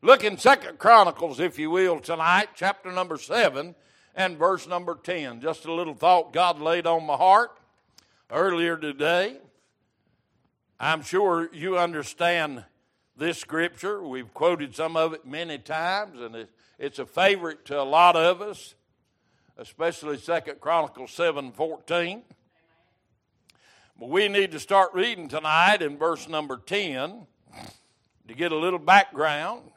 Look in Second Chronicles, if you will, tonight, chapter number 7 and verse number 10. Just a little thought God laid on my heart earlier today. I'm sure you understand this scripture. We've quoted some of it many times, and it's a favorite to a lot of us, especially Second Chronicles 7 14. But we need to start reading tonight in verse number 10 to get a little background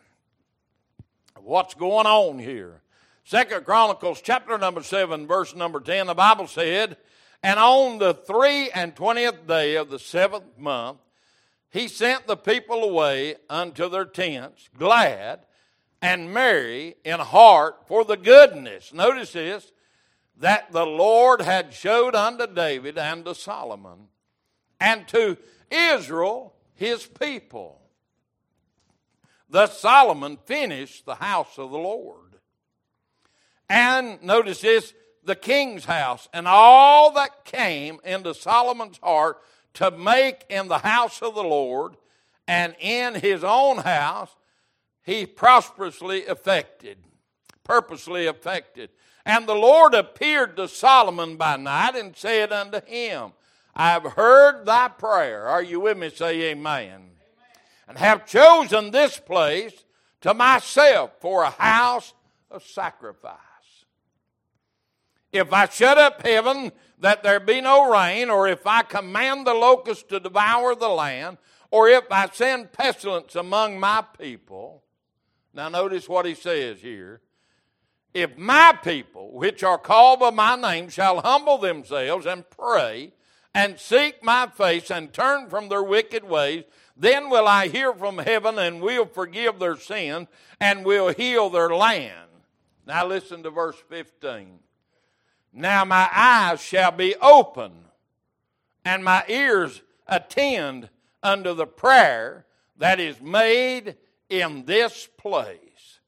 what's going on here. Second Chronicles chapter number 7, verse number 10, the Bible said, And on the three and twentieth day of the seventh month, he sent the people away unto their tents, glad and merry in heart for the goodness. Notice this that the Lord had showed unto David and to Solomon and to Israel his people. Thus Solomon finished the house of the Lord. And notice this the king's house and all that came into Solomon's heart to make in the house of the Lord and in his own house, he prosperously effected, purposely effected. And the Lord appeared to Solomon by night and said unto him, I have heard thy prayer. Are you with me? Say amen. And have chosen this place to myself for a house of sacrifice. If I shut up heaven that there be no rain, or if I command the locusts to devour the land, or if I send pestilence among my people. Now, notice what he says here. If my people, which are called by my name, shall humble themselves and pray and seek my face and turn from their wicked ways, then will I hear from heaven and will forgive their sin and will heal their land. Now, listen to verse 15. Now my eyes shall be open, and my ears attend unto the prayer that is made in this place.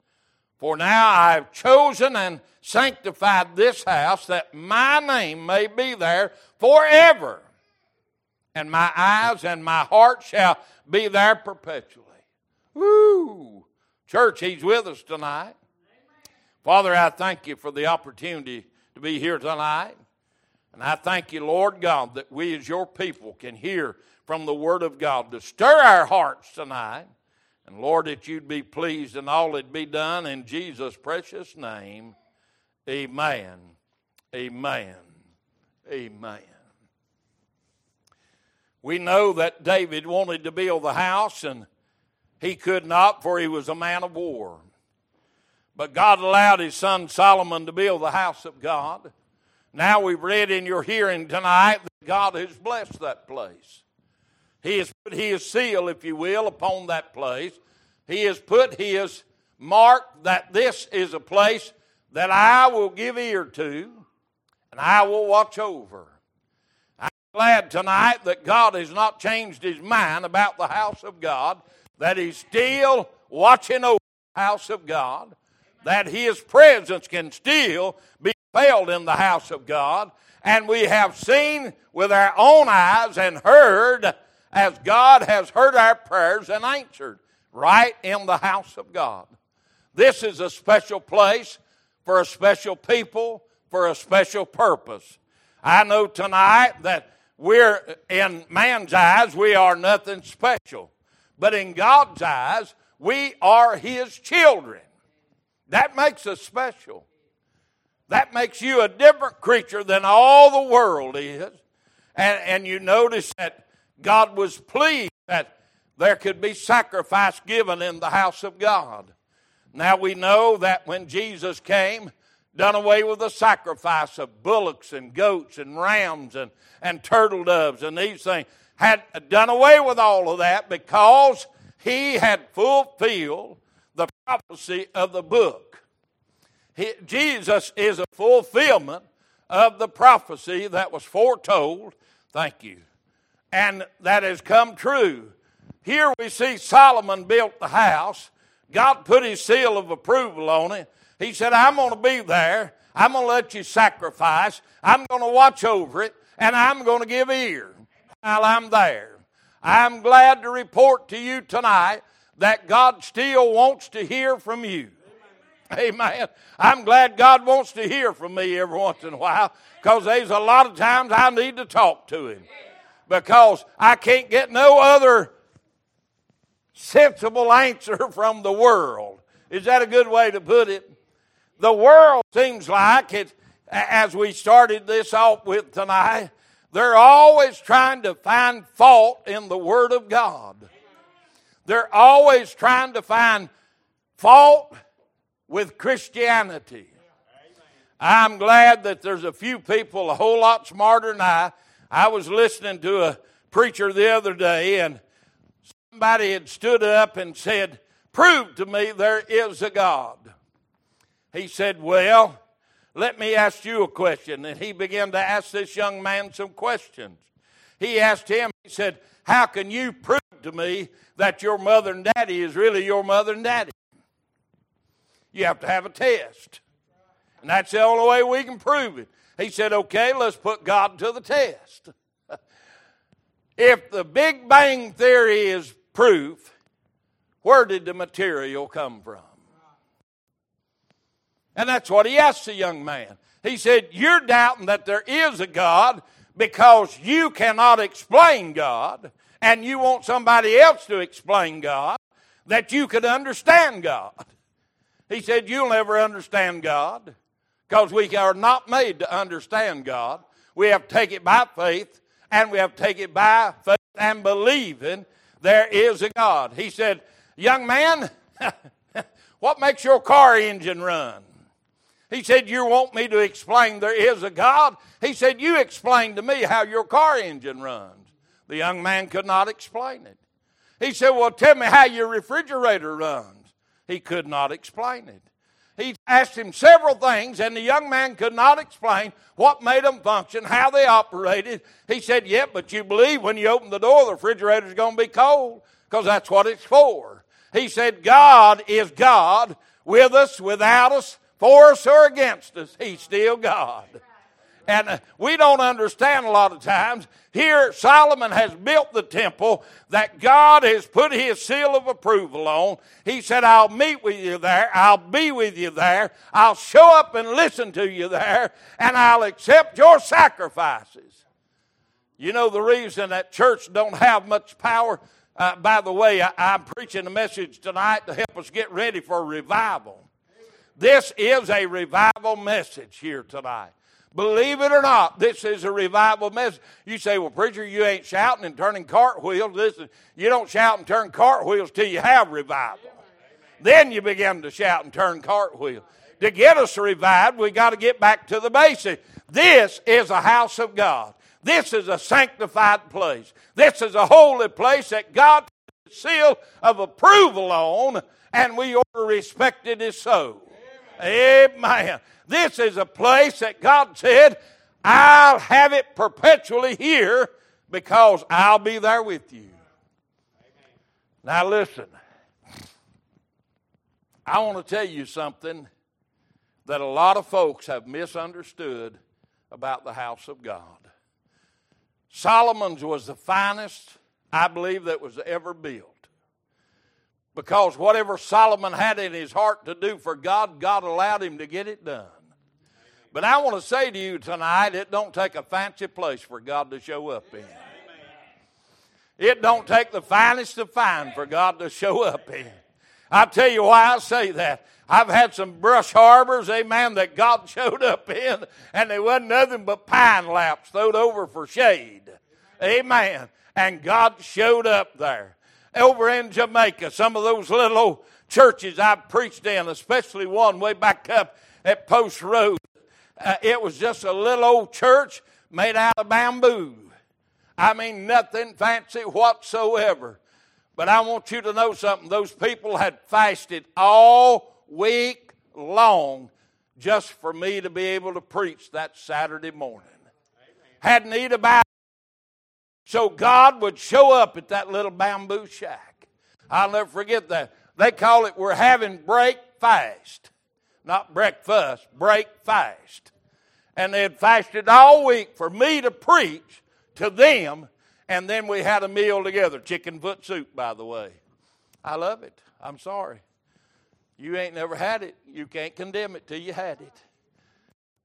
For now I have chosen and sanctified this house that my name may be there forever. And my eyes and my heart shall be there perpetually. Woo! Church, He's with us tonight. Father, I thank you for the opportunity to be here tonight. And I thank you, Lord God, that we as your people can hear from the Word of God to stir our hearts tonight. And Lord, that you'd be pleased and all that be done in Jesus' precious name. Amen. Amen. Amen. We know that David wanted to build the house and he could not, for he was a man of war. But God allowed his son Solomon to build the house of God. Now we've read in your hearing tonight that God has blessed that place. He has put his seal, if you will, upon that place. He has put his mark that this is a place that I will give ear to and I will watch over. Glad tonight that God has not changed his mind about the house of God, that he's still watching over the house of God that His presence can still be felt in the house of God. And we have seen with our own eyes and heard as God has heard our prayers and answered right in the house of God. This is a special place for a special people for a special purpose. I know tonight that we're, in man's eyes, we are nothing special. But in God's eyes, we are His children. That makes us special. That makes you a different creature than all the world is. And, and you notice that God was pleased that there could be sacrifice given in the house of God. Now we know that when Jesus came, done away with the sacrifice of bullocks and goats and rams and, and turtle doves and these things. Had done away with all of that because he had fulfilled the prophecy of the book. He, Jesus is a fulfillment of the prophecy that was foretold. Thank you. And that has come true. Here we see Solomon built the house. God put his seal of approval on it. He said, I'm going to be there. I'm going to let you sacrifice. I'm going to watch over it. And I'm going to give ear while I'm there. I'm glad to report to you tonight that God still wants to hear from you. Amen. I'm glad God wants to hear from me every once in a while because there's a lot of times I need to talk to Him because I can't get no other sensible answer from the world. Is that a good way to put it? The world seems like it, as we started this off with tonight, they're always trying to find fault in the Word of God. They're always trying to find fault with Christianity. I'm glad that there's a few people a whole lot smarter than I. I was listening to a preacher the other day, and somebody had stood up and said, Prove to me there is a God. He said, Well, let me ask you a question. And he began to ask this young man some questions. He asked him, He said, How can you prove to me that your mother and daddy is really your mother and daddy? You have to have a test. And that's the only way we can prove it. He said, okay, let's put God to the test. if the Big Bang Theory is proof, where did the material come from? And that's what he asked the young man. He said, You're doubting that there is a God because you cannot explain God, and you want somebody else to explain God, that you could understand God. He said, You'll never understand God because we are not made to understand God. We have to take it by faith and we have to take it by faith and believing there is a God. He said, Young man, what makes your car engine run? He said, You want me to explain there is a God? He said, You explain to me how your car engine runs. The young man could not explain it. He said, Well, tell me how your refrigerator runs. He could not explain it. He asked him several things, and the young man could not explain what made them function, how they operated. He said, yeah, but you believe when you open the door, the refrigerator's going to be cold, because that's what it's for. He said, God is God with us, without us, for us, or against us. He's still God. And uh, we don't understand a lot of times. Here, Solomon has built the temple that God has put his seal of approval on. He said, I'll meet with you there. I'll be with you there. I'll show up and listen to you there. And I'll accept your sacrifices. You know the reason that church don't have much power? Uh, by the way, I, I'm preaching a message tonight to help us get ready for revival. This is a revival message here tonight. Believe it or not, this is a revival message. You say, well, preacher, you ain't shouting and turning cartwheels. Listen, you don't shout and turn cartwheels till you have revival. Then you begin to shout and turn cartwheels. To get us revived, we got to get back to the basics. This is a house of God. This is a sanctified place. This is a holy place that God seal of approval on, and we ought to respect it as so. Amen. This is a place that God said, I'll have it perpetually here because I'll be there with you. Now, listen. I want to tell you something that a lot of folks have misunderstood about the house of God. Solomon's was the finest, I believe, that was ever built. Because whatever Solomon had in his heart to do for God, God allowed him to get it done. But I want to say to you tonight, it don't take a fancy place for God to show up in. It don't take the finest of fine for God to show up in. I'll tell you why I say that. I've had some brush arbors, amen, that God showed up in, and they wasn't nothing but pine laps thrown over for shade. Amen. And God showed up there over in Jamaica, some of those little old churches I've preached in, especially one way back up at Post Road. Uh, it was just a little old church made out of bamboo. I mean, nothing fancy whatsoever. But I want you to know something. Those people had fasted all week long just for me to be able to preach that Saturday morning. Hadn't eaten about so God would show up at that little bamboo shack. I'll never forget that. They call it we're having break fast. Not breakfast, break fast. And they had fasted all week for me to preach to them, and then we had a meal together. Chicken foot soup, by the way. I love it. I'm sorry. You ain't never had it. You can't condemn it till you had it.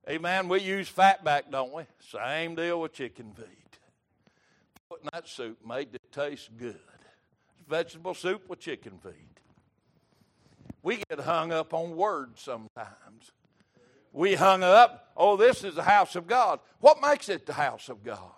Amen. We use fatback, don't we? Same deal with chicken Putting that soup made it taste good. Vegetable soup with chicken feet. We get hung up on words sometimes. We hung up, oh, this is the house of God. What makes it the house of God?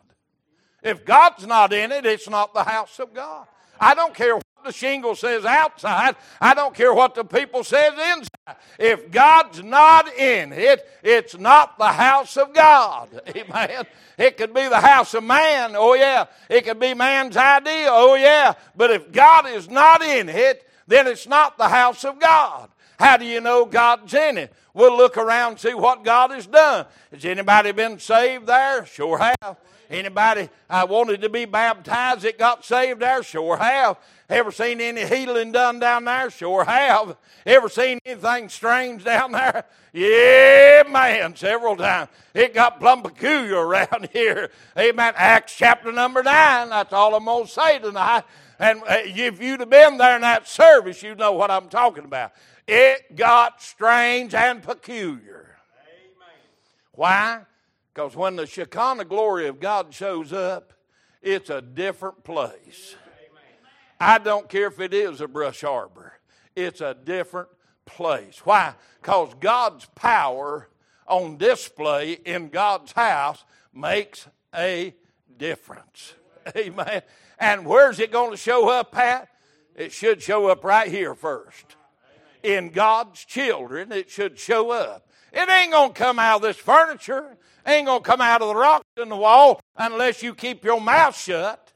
If God's not in it, it's not the house of God. I don't care what the shingle says outside. I don't care what the people says inside. If God's not in it, it's not the house of God. Amen. It could be the house of man. Oh yeah. It could be man's idea. Oh yeah. But if God is not in it, then it's not the house of God. How do you know God's in it? We'll look around and see what God has done. Has anybody been saved there? Sure have. Anybody I wanted to be baptized that got saved there? Sure have. Ever seen any healing done down there? Sure have. Ever seen anything strange down there? Yeah, man, several times. It got plumb peculiar around here. Amen. Acts chapter number 9. That's all I'm going to say tonight. And uh, if you'd have been there in that service, you know what I'm talking about. It got strange and peculiar. Amen. Why? Because when the Shekinah glory of God shows up, it's a different place. I don't care if it is a brush arbor, it's a different place. Why? Because God's power on display in God's house makes a difference. Amen. And where's it going to show up at? It should show up right here first. In God's children, it should show up. It ain't going to come out of this furniture. It Ain't going to come out of the rocks in the wall unless you keep your mouth shut.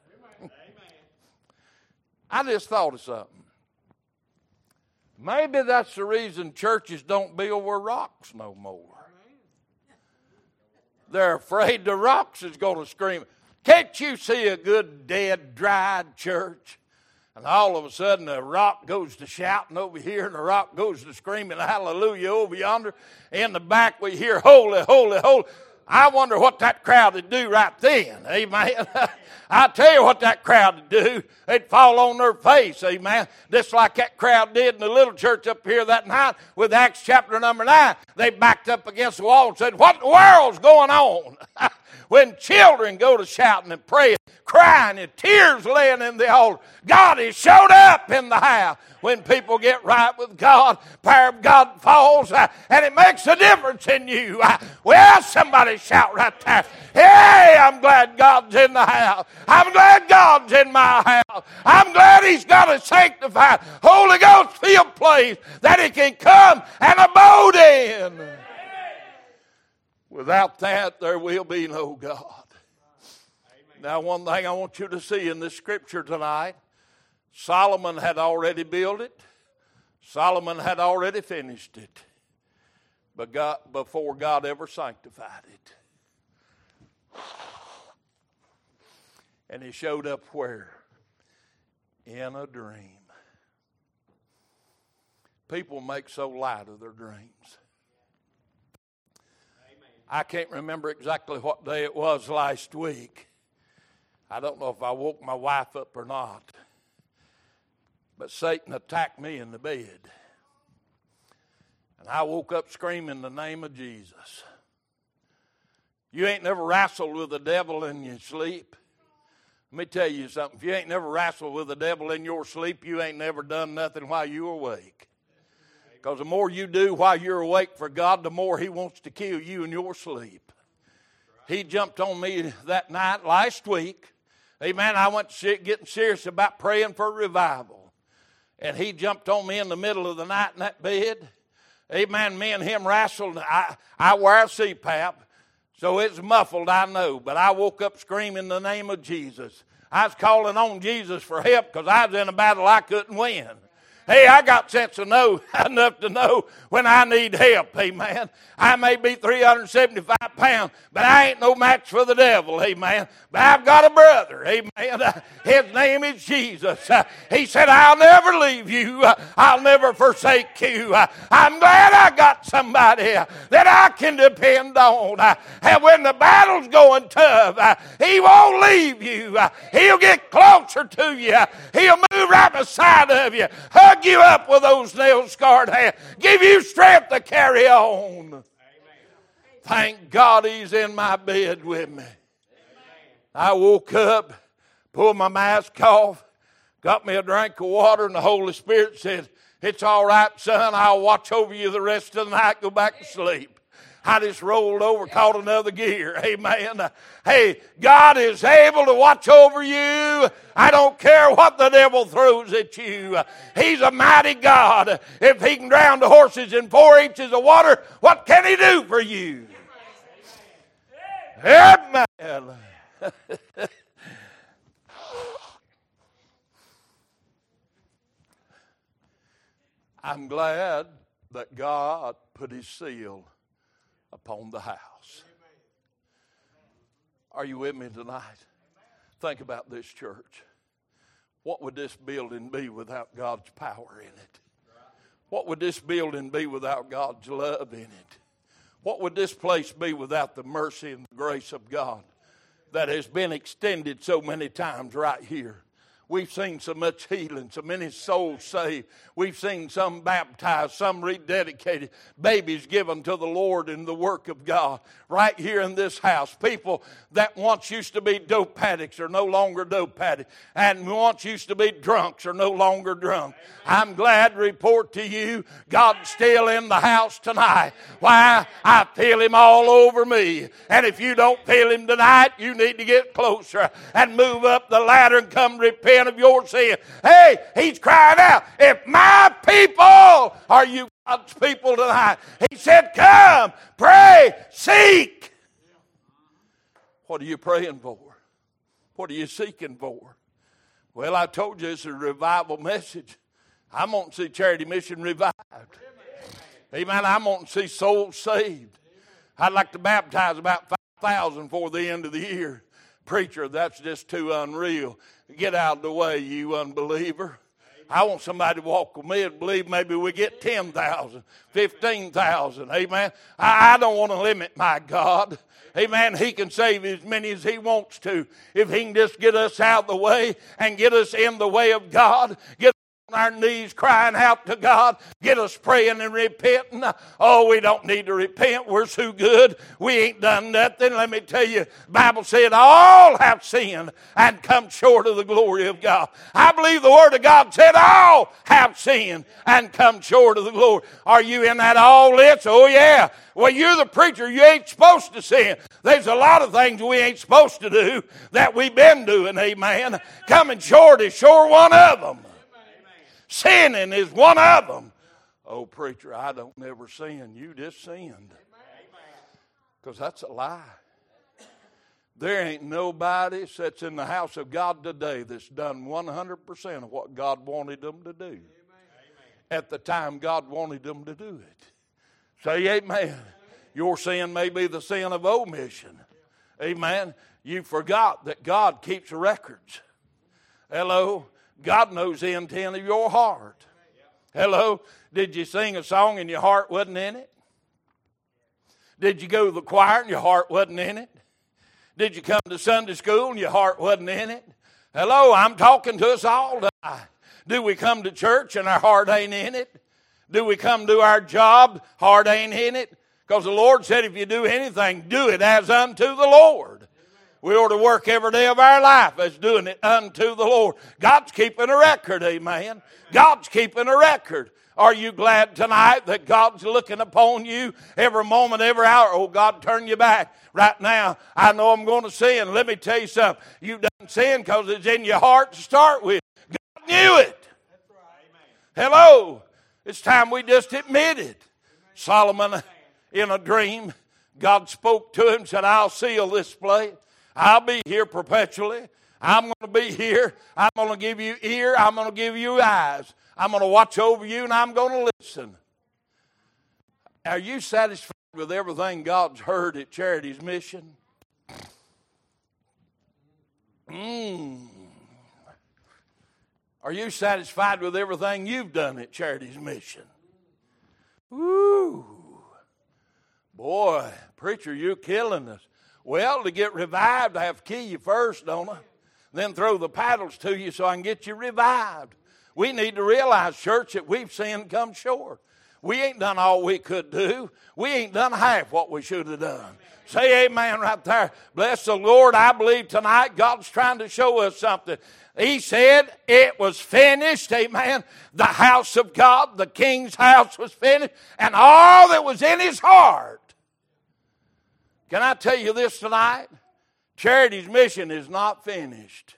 I just thought of something. Maybe that's the reason churches don't build where rocks no more. They're afraid the rocks is going to scream. Can't you see a good, dead, dried church? And all of a sudden, the rock goes to shouting over here, and the rock goes to screaming hallelujah over yonder. In the back, we hear holy, holy, holy. I wonder what that crowd would do right then. Amen. I tell you what that crowd would do. They'd fall on their face. Amen. Just like that crowd did in the little church up here that night with Acts chapter number 9. They backed up against the wall and said, What in the world's going on? when children go to shouting and praying, crying and tears laying in the altar, God has showed up in the house. When people get right with God, power of God falls, uh, and it makes a difference in you. Uh, well, somebody shout right there. Hey, I'm glad God's in the house. I'm glad God's in my house. I'm glad He's got a sanctified Holy Ghost filled place that He can come and abode in. Without that, there will be no God. Now, one thing I want you to see in this scripture tonight Solomon had already built it, Solomon had already finished it, but God, before God ever sanctified it. And he showed up where? In a dream. People make so light of their dreams. I can't remember exactly what day it was last week. I don't know if I woke my wife up or not. But Satan attacked me in the bed. And I woke up screaming the name of Jesus. You ain't never wrestled with the devil in your sleep. Let me tell you something. If you ain't never wrestled with the devil in your sleep, you ain't never done nothing while you awake. Because the more you do while you're awake for God, the more He wants to kill you in your sleep. He jumped on me that night last week. Amen. I went getting serious about praying for revival and he jumped on me in the middle of the night in that bed. Amen. Me and him wrestled. I, I wear a CPAP, so it's muffled, I know, but I woke up screaming the name of Jesus. I was calling on Jesus for help because I was in a battle I couldn't win. Hey, I got sense to know enough to know when I need help. Amen. I may be 375 pounds, but I ain't no match for the devil. Amen. But I've got a brother. Amen. His name is Jesus. He said, I'll never leave you. I'll never forsake you. I'm glad I got somebody that I can depend on. And when the battle's going tough, He won't leave you. He'll get closer to you. He'll move right beside of you, you up with those nail scarred hands, give you strength to carry on. Thank God He's in my bed with me. I woke up, pulled my mask off, got me a drink of water, and the Holy Spirit said, It's all right, son. I'll watch over you the rest of the night. Go back to sleep. I just rolled over, caught another gear. Amen. Hey, God is able to watch over you. I don't care what the devil throws at you. He's a mighty God. If he can drown the horses in four inches of water, what can he do for you? Amen. I'm glad that God put his seal upon the house. Are you with me tonight? Think about this church. What would this building be without God's power in it? What would this building be without God's love in it? What would this place be without the mercy and the grace of God that has been extended so many times right here? We've seen so much healing, so many souls saved. We've seen some baptized, some rededicated, babies given to the Lord in the work of God right here in this house. People that once used to be dope addicts are no longer dope addicts, and once used to be drunks are no longer drunk. I'm glad to report to you God's still in the house tonight. Why? I feel Him all over me. And if you don't feel Him tonight, you need to get closer and move up the ladder and come repent of your sin. Hey, He's crying out, if my people are you God's people tonight. He said, Come, pray, seek. What are you praying for? What are you seeking for? Well, I told you it's a revival message. I'm going to see Charity Mission revived. Amen. I'm going to see souls saved. I'd like to baptize about 5,000 for the end of the year. Preacher, that's just too unreal. Get out of the way, you unbeliever. I want somebody to walk with me and believe maybe we get 10,000, 15,000. Amen. I, I don't want to limit my God. Amen. He can save as many as He wants to. If He can just get us out of the way and get us in the way of God, get on our knees crying out to God, get us praying and repenting. Oh, we don't need to repent. We're so good. We ain't done nothing. Let me tell you, Bible said all have sinned and come short of the glory of God. I believe the Word of God said all have sinned and come short of the glory. Are you in that all list? Oh, yeah. Well, you're the preacher. You ain't supposed to sin. There's a lot of things we ain't supposed to do that we've been doing, amen. Coming short is sure one of them. Sinning is one of them. Oh, preacher, I don't never sin. You just sinned. Because that's a lie. There ain't nobody that's in the house of God today that's done 100% of what God wanted them to do at the time God wanted them to do it. Say amen. Your sin may be the sin of omission. Amen. You forgot that God keeps records. Hello. God knows the intent of your heart. Hello? Did you sing a song and your heart wasn't in it? Did you go to the choir and your heart wasn't in it? Did you come to Sunday school and your heart wasn't in it? Hello, I'm talking to us all tonight. Do we come to church and our heart ain't in it? Do we come to our job, heart ain't in it? Because the Lord said if you do anything, do it as unto the Lord. We ought to work every day of our life as doing it unto the Lord. God's keeping a record, amen. God's keeping a record. Are you glad tonight that God's looking upon you every moment, every hour? Oh, God, turn you back right now. I know I'm going to sin. Let me tell you something. You've done sin because it's in your heart to start with. God knew it. Hello. It's time we just admit it. Solomon, uh, in a dream, God spoke to him, and said, I'll seal this place. I'll be here perpetually. I'm going to be here. I'm going to give you ear. I'm going to give you eyes. I'm going to watch over you and I'm going to listen. Are you satisfied with everything God's heard at Charity's mission? Mm. Are you satisfied with everything you've done at Charity's mission? Woo! Boy, preacher, you're killing us. Well, to get revived, I have to kill you first, don't I? Then throw the paddles to you so I can get you revived. We need to realize, church, that we've sinned come short. We ain't done all we could do. We ain't done half what we should have done. Say amen right there. Bless the Lord. I believe tonight God's trying to show us something. He said it was finished. Amen. The house of God, the king's house was finished, and all that was in his heart. Can I tell you this tonight? Charity's mission is not finished.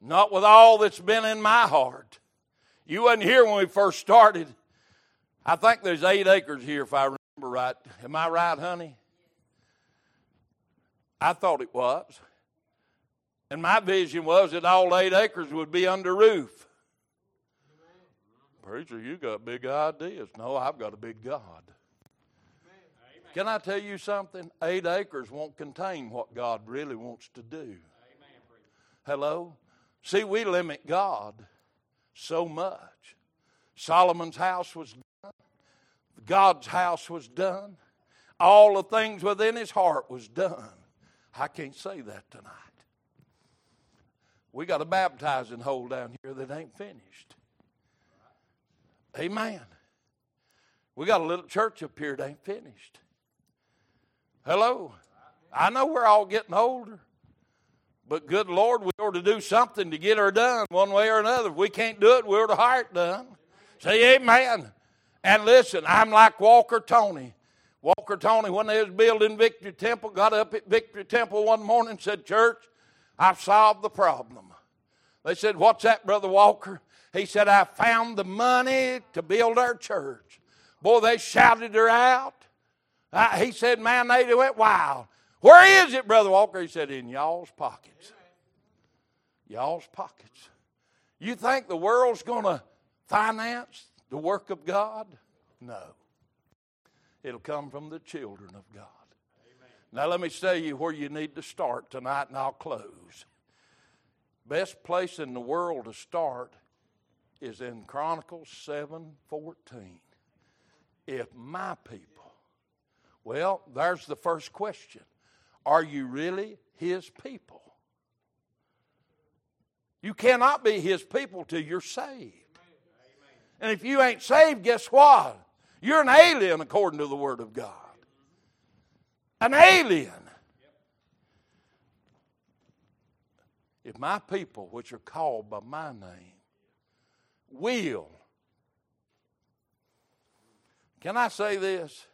Not with all that's been in my heart. You wasn't here when we first started. I think there's eight acres here, if I remember right. Am I right, honey? I thought it was. And my vision was that all eight acres would be under roof. Preacher, you got big ideas. No, I've got a big God. Can I tell you something? Eight acres won't contain what God really wants to do. Hello? See, we limit God so much. Solomon's house was done, God's house was done, all the things within his heart was done. I can't say that tonight. We got a baptizing hole down here that ain't finished. Amen. We got a little church up here that ain't finished. Hello. I know we're all getting older. But good Lord, we ought to do something to get her done one way or another. If we can't do it, we ought to it done. Say amen. And listen, I'm like Walker Tony. Walker Tony, when they was building Victory Temple, got up at Victory Temple one morning and said, Church, I've solved the problem. They said, What's that, Brother Walker? He said, I found the money to build our church. Boy, they shouted her out. Uh, he said, Man, they went wild. Where is it, Brother Walker? He said, In y'all's pockets. Y'all's pockets. You think the world's going to finance the work of God? No. It'll come from the children of God. Amen. Now, let me tell you where you need to start tonight, and I'll close. Best place in the world to start is in Chronicles 7 14. If my people, well, there's the first question. Are you really his people? You cannot be his people till you're saved. And if you ain't saved, guess what? You're an alien according to the Word of God. An alien. If my people, which are called by my name, will. Can I say this?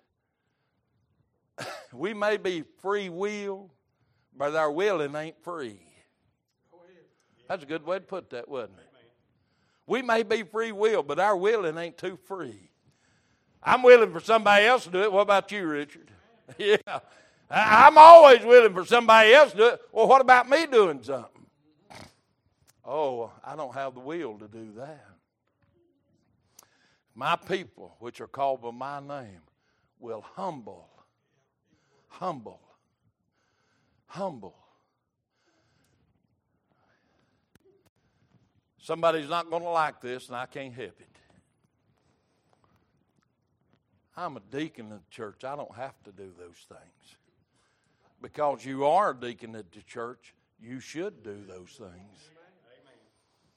we may be free will, but our willing ain't free. That's a good way to put that, wasn't it? We may be free will, but our willing ain't too free. I'm willing for somebody else to do it. What about you, Richard? yeah. I'm always willing for somebody else to do it. Well, what about me doing something? Oh, I don't have the will to do that. My people, which are called by my name, will humble humble. Humble. Somebody's not going to like this, and I can't help it. I'm a deacon of the church. I don't have to do those things. Because you are a deacon at the church, you should do those things.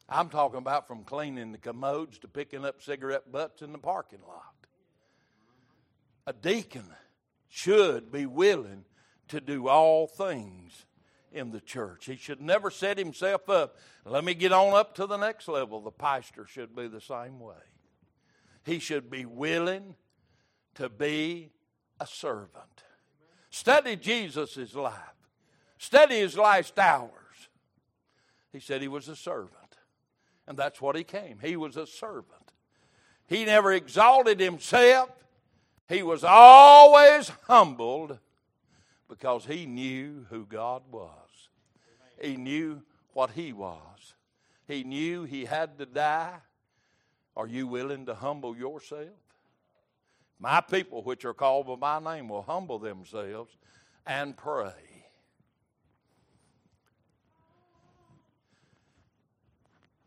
I'm talking about from cleaning the commodes to picking up cigarette butts in the parking lot. A deacon should be willing to do all things in the church. He should never set himself up. Let me get on up to the next level. The pastor should be the same way. He should be willing to be a servant. Study Jesus' life, study his last hours. He said he was a servant, and that's what he came. He was a servant. He never exalted himself, he was always humbled because he knew who God was. He knew what he was. he knew he had to die. Are you willing to humble yourself? My people, which are called by my name, will humble themselves and pray.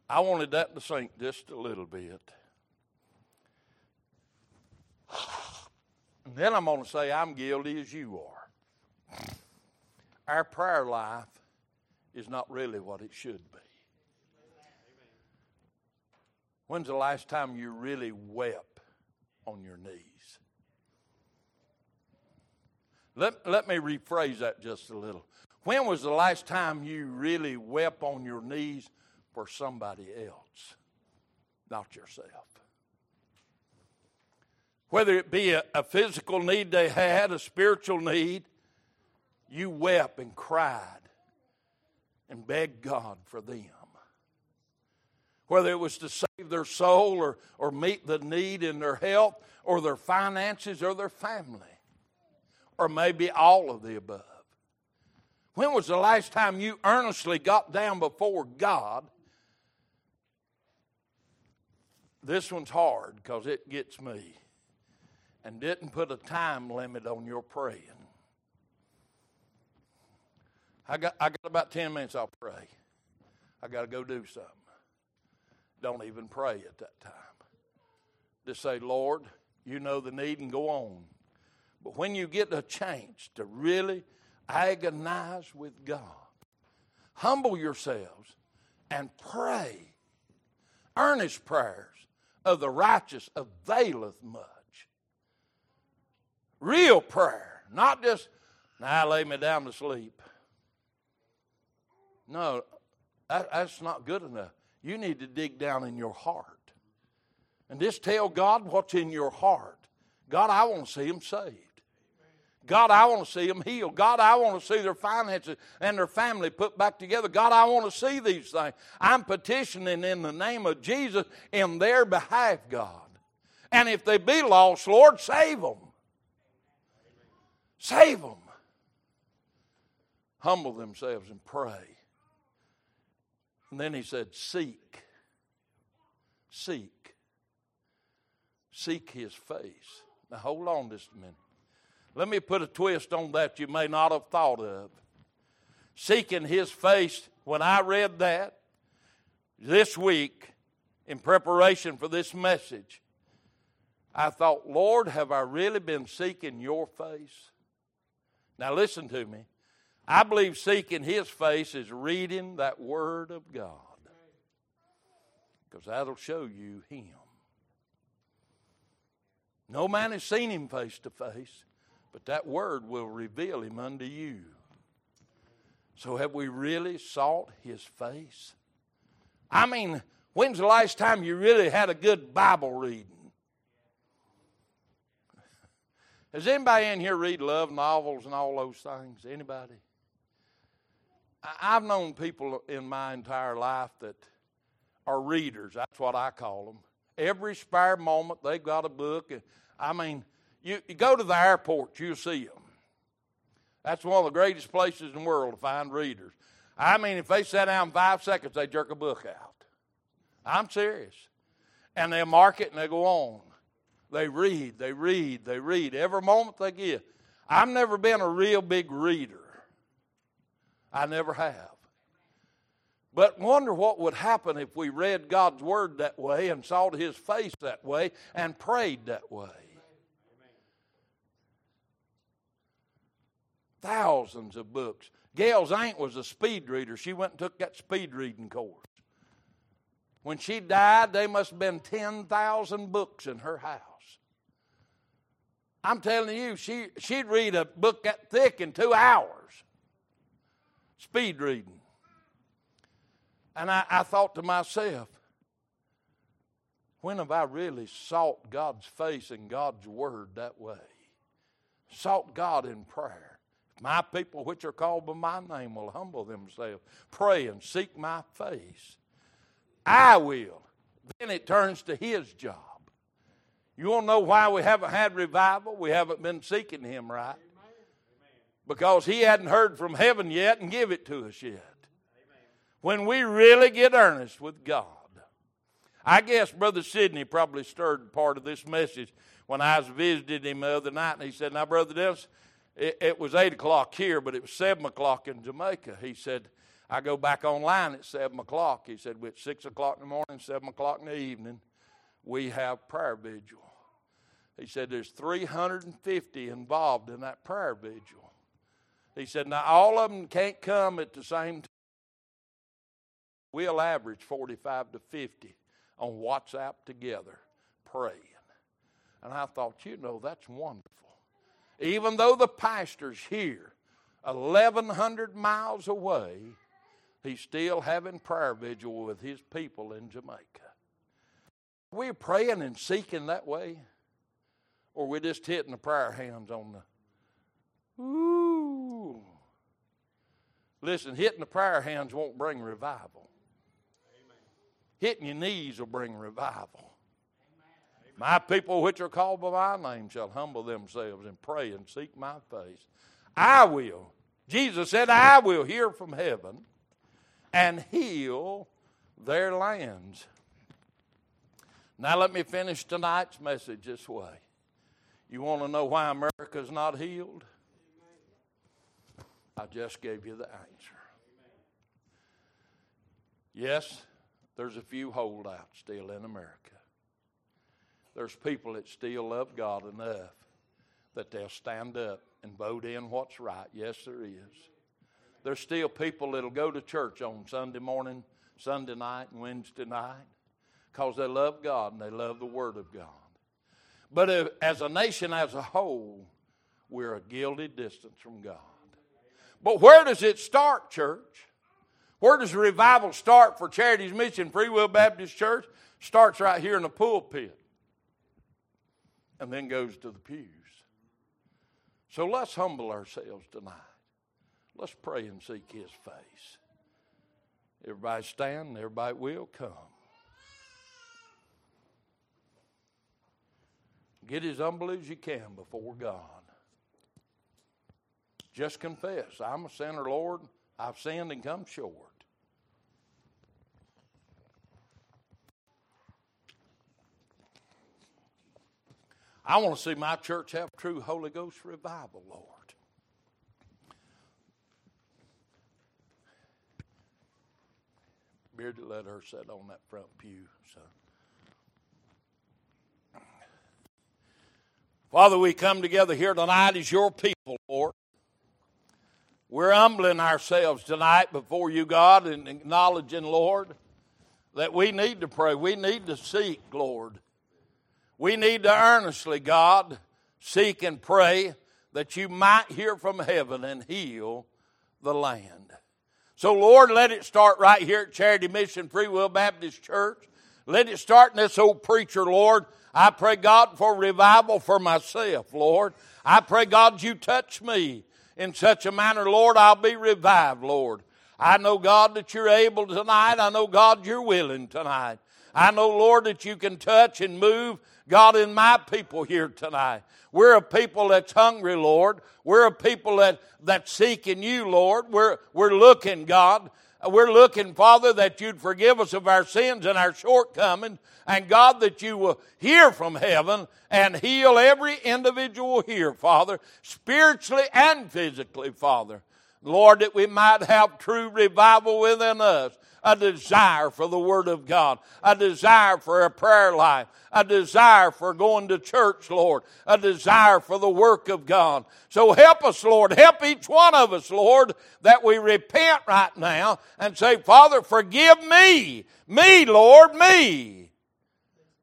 I wanted that to sink just a little bit. And then I'm going to say, I'm guilty as you are. Our prayer life is not really what it should be. When's the last time you really wept on your knees? Let, let me rephrase that just a little. When was the last time you really wept on your knees for somebody else, not yourself? Whether it be a, a physical need they had, a spiritual need, you wept and cried and begged God for them. Whether it was to save their soul or, or meet the need in their health or their finances or their family, or maybe all of the above. When was the last time you earnestly got down before God? This one's hard because it gets me and didn't put a time limit on your praying. I got, I got about 10 minutes, I'll pray. I got to go do something. Don't even pray at that time. Just say, Lord, you know the need and go on. But when you get a chance to really agonize with God, humble yourselves and pray. Earnest prayers of the righteous availeth much. Real prayer, not just, now lay me down to sleep. No, that, that's not good enough. You need to dig down in your heart and just tell God what's in your heart. God, I want to see them saved. God, I want to see them healed. God, I want to see their finances and their family put back together. God, I want to see these things. I'm petitioning in the name of Jesus in their behalf, God. And if they be lost, Lord, save them. Save them. Humble themselves and pray. And then he said, Seek. Seek. Seek his face. Now hold on just a minute. Let me put a twist on that you may not have thought of. Seeking his face, when I read that this week in preparation for this message, I thought, Lord, have I really been seeking your face? Now, listen to me. I believe seeking his face is reading that word of God because that'll show you him. No man has seen him face to face, but that word will reveal him unto you. So, have we really sought his face? I mean, when's the last time you really had a good Bible reading? Has anybody in here read love novels and all those things? Anybody? I've known people in my entire life that are readers. That's what I call them. Every spare moment they've got a book. I mean, you, you go to the airport, you'll see them. That's one of the greatest places in the world to find readers. I mean, if they sit down five seconds, they jerk a book out. I'm serious. And they mark it and they go on. They read, they read, they read every moment they get. I've never been a real big reader. I never have. But wonder what would happen if we read God's Word that way and saw His face that way and prayed that way. Thousands of books. Gail's aunt was a speed reader. She went and took that speed reading course. When she died, they must have been 10,000 books in her house. I'm telling you, she, she'd read a book that thick in two hours. Speed reading. And I, I thought to myself, when have I really sought God's face and God's word that way? Sought God in prayer. My people, which are called by my name, will humble themselves, pray, and seek my face. I will. Then it turns to His job. You want to know why we haven't had revival? We haven't been seeking Him right. Because He hadn't heard from heaven yet and give it to us yet. when we really get earnest with God. I guess Brother Sidney probably stirred part of this message when I was visiting him the other night, and he said, Now, Brother Dennis, it, it was 8 o'clock here, but it was 7 o'clock in Jamaica. He said, I go back online at 7 o'clock. He said, With 6 o'clock in the morning, 7 o'clock in the evening, we have prayer vigil. He said, There's 350 involved in that prayer vigil. He said, Now, all of them can't come at the same time. We'll average 45 to 50 on WhatsApp together praying. And I thought, you know, that's wonderful. Even though the pastor's here, 1,100 miles away, he's still having prayer vigil with his people in Jamaica. We're praying and seeking that way, or we're just hitting the prayer hands on the, ooh. Listen, hitting the prayer hands won't bring revival. Hitting your knees will bring revival. My people which are called by my name shall humble themselves and pray and seek my face. I will. Jesus said, I will hear from heaven and heal their lands. Now, let me finish tonight's message this way. You want to know why America's not healed? I just gave you the answer. Yes, there's a few holdouts still in America. There's people that still love God enough that they'll stand up and vote in what's right. Yes, there is. There's still people that'll go to church on Sunday morning, Sunday night, and Wednesday night because they love God and they love the Word of God. But as a nation as a whole, we're a guilty distance from God. But where does it start, church? Where does revival start for Charity's Mission Free Will Baptist Church? Starts right here in the pulpit and then goes to the pews. So let's humble ourselves tonight. Let's pray and seek His face. Everybody stand, everybody will come. Get as humble as you can before God. Just confess, I'm a sinner, Lord. I've sinned and come short. I want to see my church have true Holy Ghost revival, Lord. Bearded let her sit on that front pew. So. Father, we come together here tonight as your people, Lord. We're humbling ourselves tonight before you, God, and acknowledging, Lord, that we need to pray. We need to seek, Lord. We need to earnestly, God, seek and pray that you might hear from heaven and heal the land. So, Lord, let it start right here at Charity Mission Free Will Baptist Church. Let it start in this old preacher, Lord. I pray, God, for revival for myself, Lord. I pray, God, you touch me in such a manner, Lord, I'll be revived, Lord. I know, God, that you're able tonight. I know, God, you're willing tonight. I know, Lord, that you can touch and move God, in my people here tonight, we're a people that's hungry, Lord. We're a people that, that's seeking you, Lord. We're, we're looking, God. We're looking, Father, that you'd forgive us of our sins and our shortcomings, and God, that you will hear from heaven and heal every individual here, Father, spiritually and physically, Father. Lord, that we might have true revival within us a desire for the Word of God, a desire for a prayer life, a desire for going to church, Lord, a desire for the work of God. So help us, Lord. Help each one of us, Lord, that we repent right now and say, Father, forgive me. Me, Lord, me.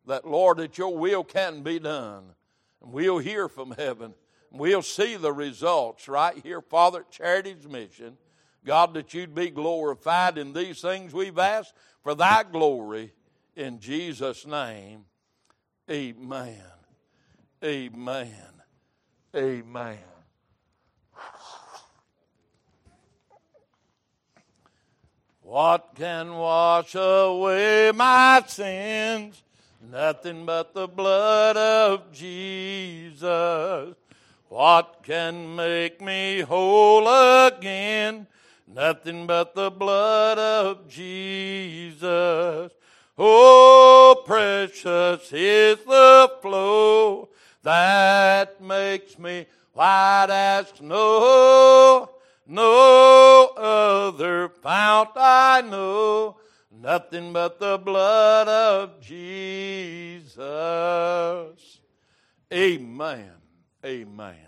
That, Lord, that your will can be done. And we'll hear from heaven. We'll see the results right here, Father, at Charity's Mission. God, that you'd be glorified in these things we've asked for thy glory. In Jesus' name, amen. Amen. Amen. What can wash away my sins? Nothing but the blood of Jesus. What can make me whole again? Nothing but the blood of Jesus. Oh, precious is the flow that makes me white as snow. No other fount I know, nothing but the blood of Jesus. Amen. Amen.